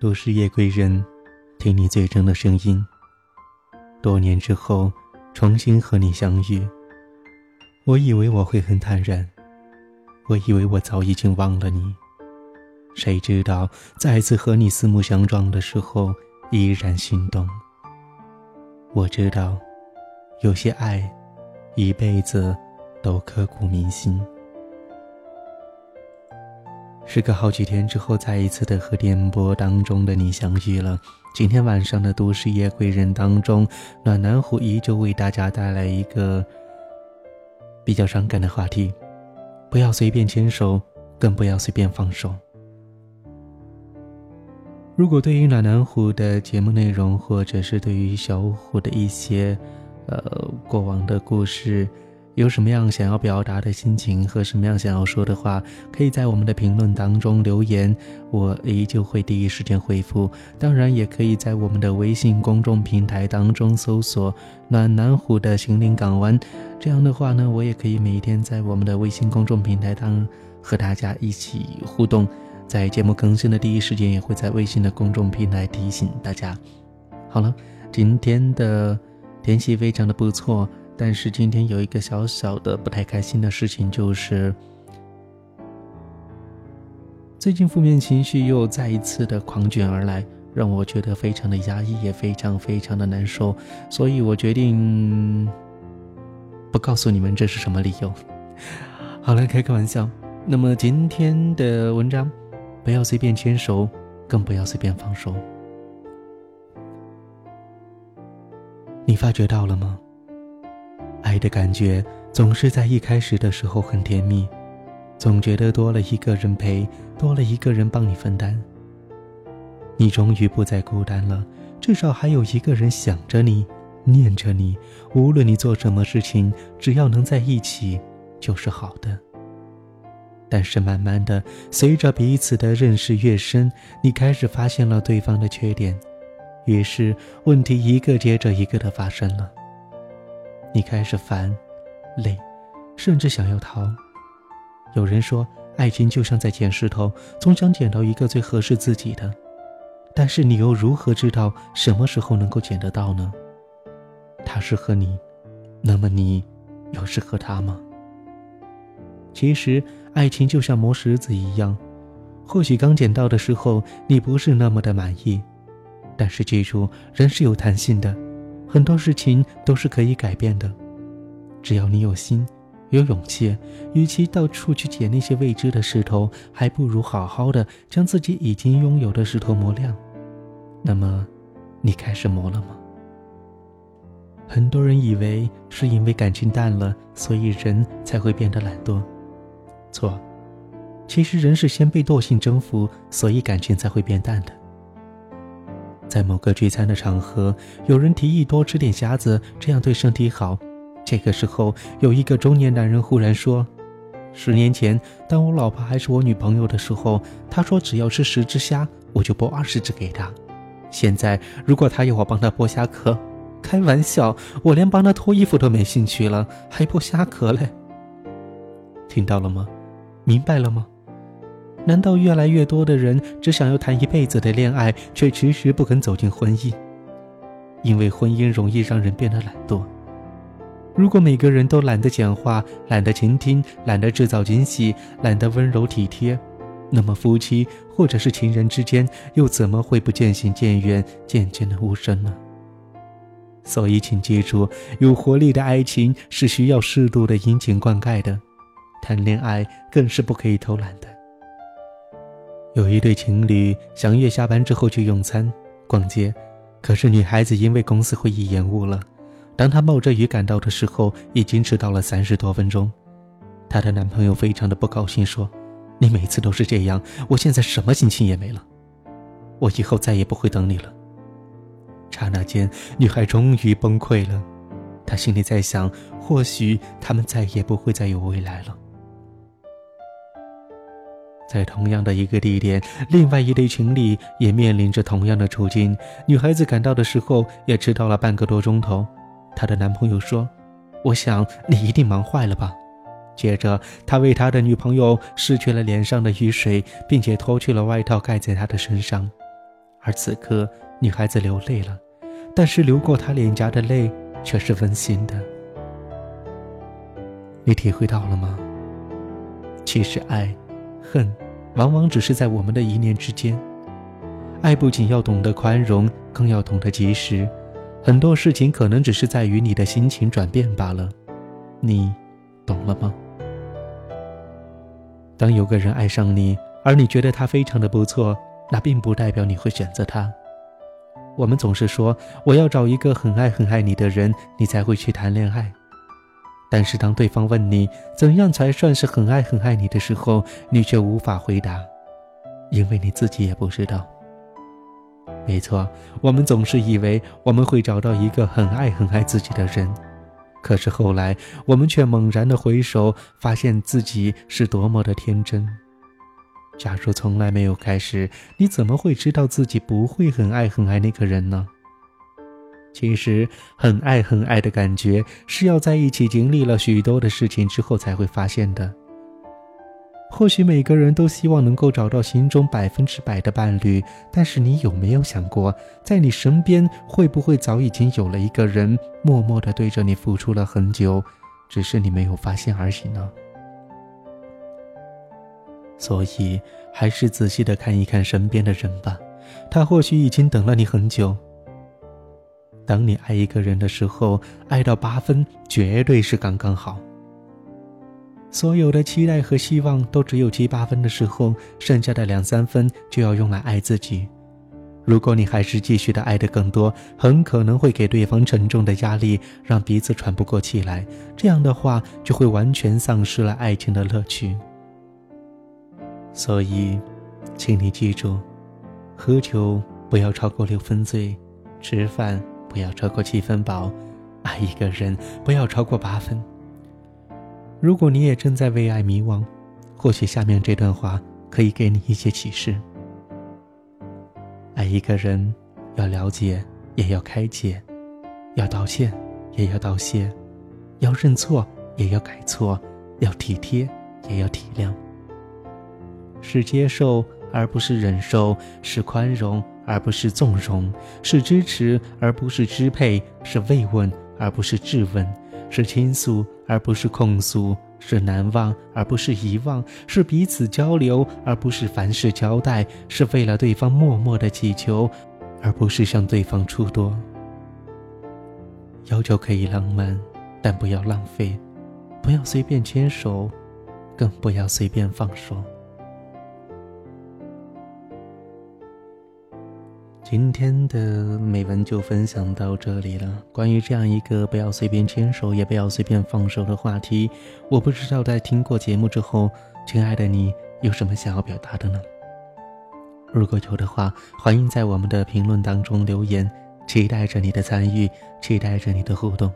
都市夜归人，听你最真的声音。多年之后，重新和你相遇，我以为我会很坦然，我以为我早已经忘了你。谁知道再次和你四目相撞的时候，依然心动。我知道，有些爱，一辈子都刻骨铭心。时隔好几天之后，再一次的和电波当中的你相遇了。今天晚上的都市夜归人当中，暖男虎依旧为大家带来一个比较伤感的话题：不要随便牵手，更不要随便放手。如果对于暖男虎的节目内容，或者是对于小虎的一些呃过往的故事，有什么样想要表达的心情和什么样想要说的话，可以在我们的评论当中留言，我依旧会第一时间回复。当然，也可以在我们的微信公众平台当中搜索“暖男虎的心灵港湾”，这样的话呢，我也可以每天在我们的微信公众平台当和大家一起互动，在节目更新的第一时间，也会在微信的公众平台提醒大家。好了，今天的天气非常的不错。但是今天有一个小小的不太开心的事情，就是最近负面情绪又再一次的狂卷而来，让我觉得非常的压抑，也非常非常的难受。所以我决定不告诉你们这是什么理由。好了，开个玩笑。那么今天的文章，不要随便牵手，更不要随便放手。你发觉到了吗？爱的感觉总是在一开始的时候很甜蜜，总觉得多了一个人陪，多了一个人帮你分担。你终于不再孤单了，至少还有一个人想着你，念着你。无论你做什么事情，只要能在一起，就是好的。但是慢慢的，随着彼此的认识越深，你开始发现了对方的缺点，于是问题一个接着一个的发生了。你开始烦、累，甚至想要逃。有人说，爱情就像在捡石头，总想捡到一个最合适自己的。但是你又如何知道什么时候能够捡得到呢？他适合你，那么你又适合他吗？其实，爱情就像磨石子一样，或许刚捡到的时候你不是那么的满意，但是记住，人是有弹性的。很多事情都是可以改变的，只要你有心，有勇气。与其到处去捡那些未知的石头，还不如好好的将自己已经拥有的石头磨亮。那么，你开始磨了吗？很多人以为是因为感情淡了，所以人才会变得懒惰。错，其实人是先被惰性征服，所以感情才会变淡的。在某个聚餐的场合，有人提议多吃点虾子，这样对身体好。这个时候，有一个中年男人忽然说：“十年前，当我老婆还是我女朋友的时候，她说只要吃十只虾，我就剥二十只给她。现在，如果她要我帮她剥虾壳，开玩笑，我连帮她脱衣服都没兴趣了，还剥虾壳嘞？听到了吗？明白了吗？”难道越来越多的人只想要谈一辈子的恋爱，却迟迟不肯走进婚姻？因为婚姻容易让人变得懒惰。如果每个人都懒得讲话、懒得倾听、懒得制造惊喜、懒得温柔体贴，那么夫妻或者是情人之间又怎么会不渐行渐远、渐渐的无声呢？所以，请记住，有活力的爱情是需要适度的殷勤灌溉的，谈恋爱更是不可以偷懒的。有一对情侣想约下班之后去用餐、逛街，可是女孩子因为公司会议延误了。当她冒着雨赶到的时候，已经迟到了三十多分钟。她的男朋友非常的不高兴，说：“你每次都是这样，我现在什么心情也没了，我以后再也不会等你了。”刹那间，女孩终于崩溃了。她心里在想：或许他们再也不会再有未来了。在同样的一个地点，另外一对情侣也面临着同样的处境。女孩子赶到的时候也迟到了半个多钟头。她的男朋友说：“我想你一定忙坏了吧。”接着，他为他的女朋友拭去了脸上的雨水，并且脱去了外套盖在她的身上。而此刻女孩子流泪了，但是流过她脸颊的泪却是温馨的。你体会到了吗？其实爱、恨，往往只是在我们的一念之间。爱不仅要懂得宽容，更要懂得及时。很多事情可能只是在于你的心情转变罢了。你懂了吗？当有个人爱上你，而你觉得他非常的不错，那并不代表你会选择他。我们总是说我要找一个很爱很爱你的人，你才会去谈恋爱。但是当对方问你怎样才算是很爱很爱你的时候，你却无法回答，因为你自己也不知道。没错，我们总是以为我们会找到一个很爱很爱自己的人，可是后来我们却猛然的回首，发现自己是多么的天真。假如从来没有开始，你怎么会知道自己不会很爱很爱那个人呢？其实，很爱很爱的感觉是要在一起经历了许多的事情之后才会发现的。或许每个人都希望能够找到心中百分之百的伴侣，但是你有没有想过，在你身边会不会早已经有了一个人，默默的对着你付出了很久，只是你没有发现而已呢？所以，还是仔细的看一看身边的人吧，他或许已经等了你很久。当你爱一个人的时候，爱到八分绝对是刚刚好。所有的期待和希望都只有七八分的时候，剩下的两三分就要用来爱自己。如果你还是继续的爱的更多，很可能会给对方沉重的压力，让彼此喘不过气来。这样的话，就会完全丧失了爱情的乐趣。所以，请你记住，喝酒不要超过六分醉，吃饭。不要超过七分饱，爱一个人不要超过八分。如果你也正在为爱迷惘，或许下面这段话可以给你一些启示：爱一个人要了解，也要开解；要道歉，也要道谢；要认错，也要改错；要体贴，也要体谅。是接受，而不是忍受；是宽容。而不是纵容，是支持而不是支配，是慰问而不是质问，是倾诉而不是控诉，是难忘而不是遗忘，是彼此交流而不是凡事交代，是为了对方默默的祈求，而不是向对方出多。要求可以浪漫，但不要浪费，不要随便牵手，更不要随便放手。今天的美文就分享到这里了。关于这样一个不要随便牵手，也不要随便放手的话题，我不知道在听过节目之后，亲爱的你有什么想要表达的呢？如果有的话，欢迎在我们的评论当中留言，期待着你的参与，期待着你的互动。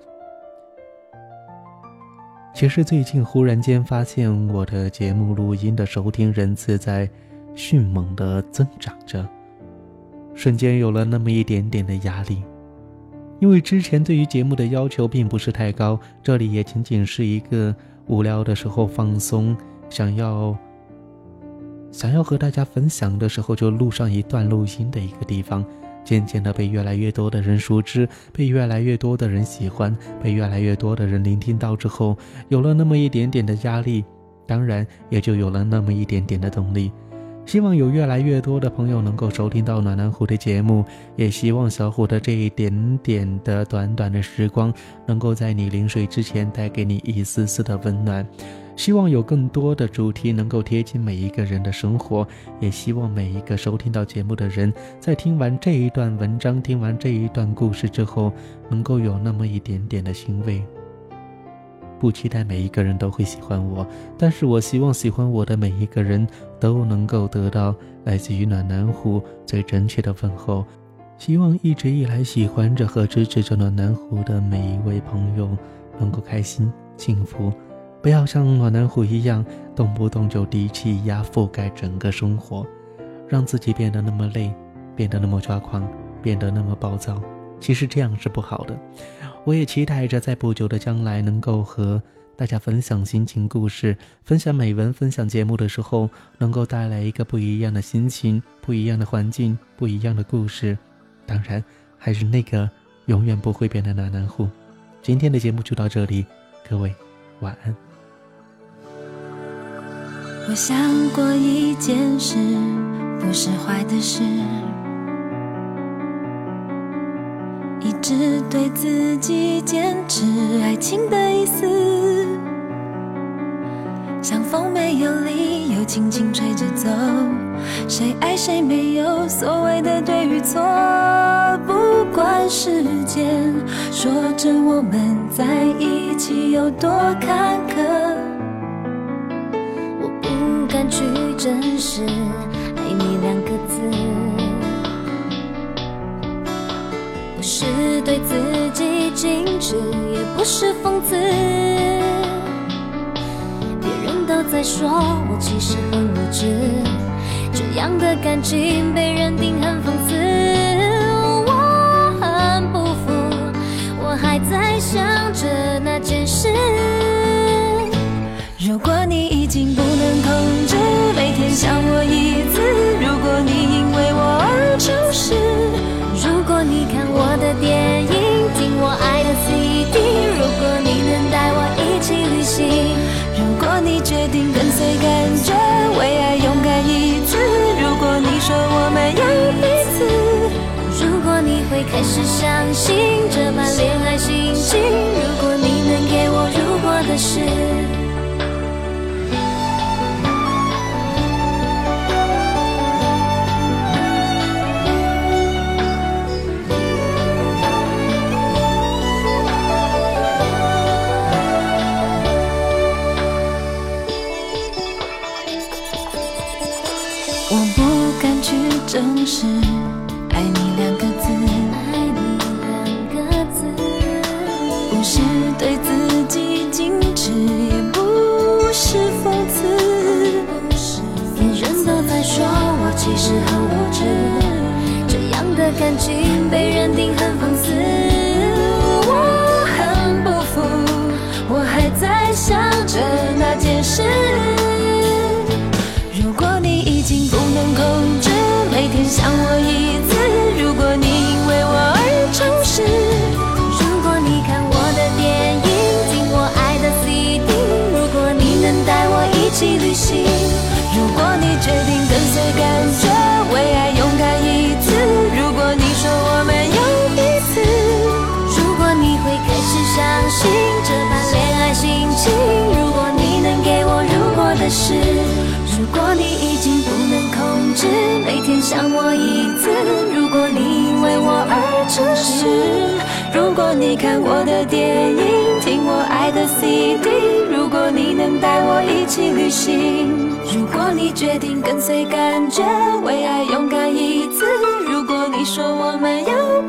其实最近忽然间发现，我的节目录音的收听人次在迅猛的增长着。瞬间有了那么一点点的压力，因为之前对于节目的要求并不是太高，这里也仅仅是一个无聊的时候放松，想要想要和大家分享的时候就录上一段录音的一个地方。渐渐的被越来越多的人熟知，被越来越多的人喜欢，被越来越多的人聆听到之后，有了那么一点点的压力，当然也就有了那么一点点的动力。希望有越来越多的朋友能够收听到暖男虎的节目，也希望小虎的这一点点的短短的时光，能够在你临睡之前带给你一丝丝的温暖。希望有更多的主题能够贴近每一个人的生活，也希望每一个收听到节目的人，在听完这一段文章、听完这一段故事之后，能够有那么一点点的欣慰。不期待每一个人都会喜欢我，但是我希望喜欢我的每一个人都能够得到来自于暖男虎最真切的问候。希望一直以来喜欢着和支持着暖男虎的每一位朋友能够开心幸福，不要像暖男虎一样动不动就低气压覆盖整个生活，让自己变得那么累，变得那么抓狂，变得那么暴躁。其实这样是不好的。我也期待着在不久的将来能够和大家分享心情故事、分享美文、分享节目的时候，能够带来一个不一样的心情、不一样的环境、不一样的故事。当然，还是那个永远不会变的暖男户。今天的节目就到这里，各位晚安。我想过一件事，不是坏的事。是对自己坚持爱情的意思，像风没有理由轻轻吹着走，谁爱谁没有所谓的对与错，不管时间说着我们在一起有多坎坷，我不敢去证实爱你两个字。是对自己矜持，也不是讽刺。别人都在说我其实很无知，这样的感情被认定很讽刺。我很不服，我还在想着那件事。开始相信这般恋爱心情，如果你能给我如果的事。正是爱你两个字，感情被认定很放肆。我很不服，我还在想着那件事。如果你已经不能控制。每天想我一的事，如果你已经不能控制。每天想我一次，如果你因为我而诚实，如果你看我的电影，听我爱的 CD，如果你能带我一起旅行，如果你决定跟随感觉，为爱勇敢一次，如果你说我们有，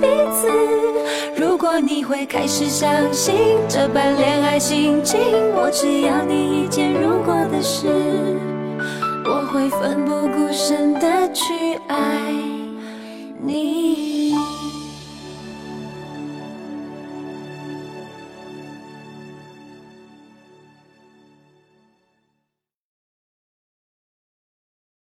你会开始相信这般恋爱心情，我只要你一件如果的事。我会奋不顾身的去爱你。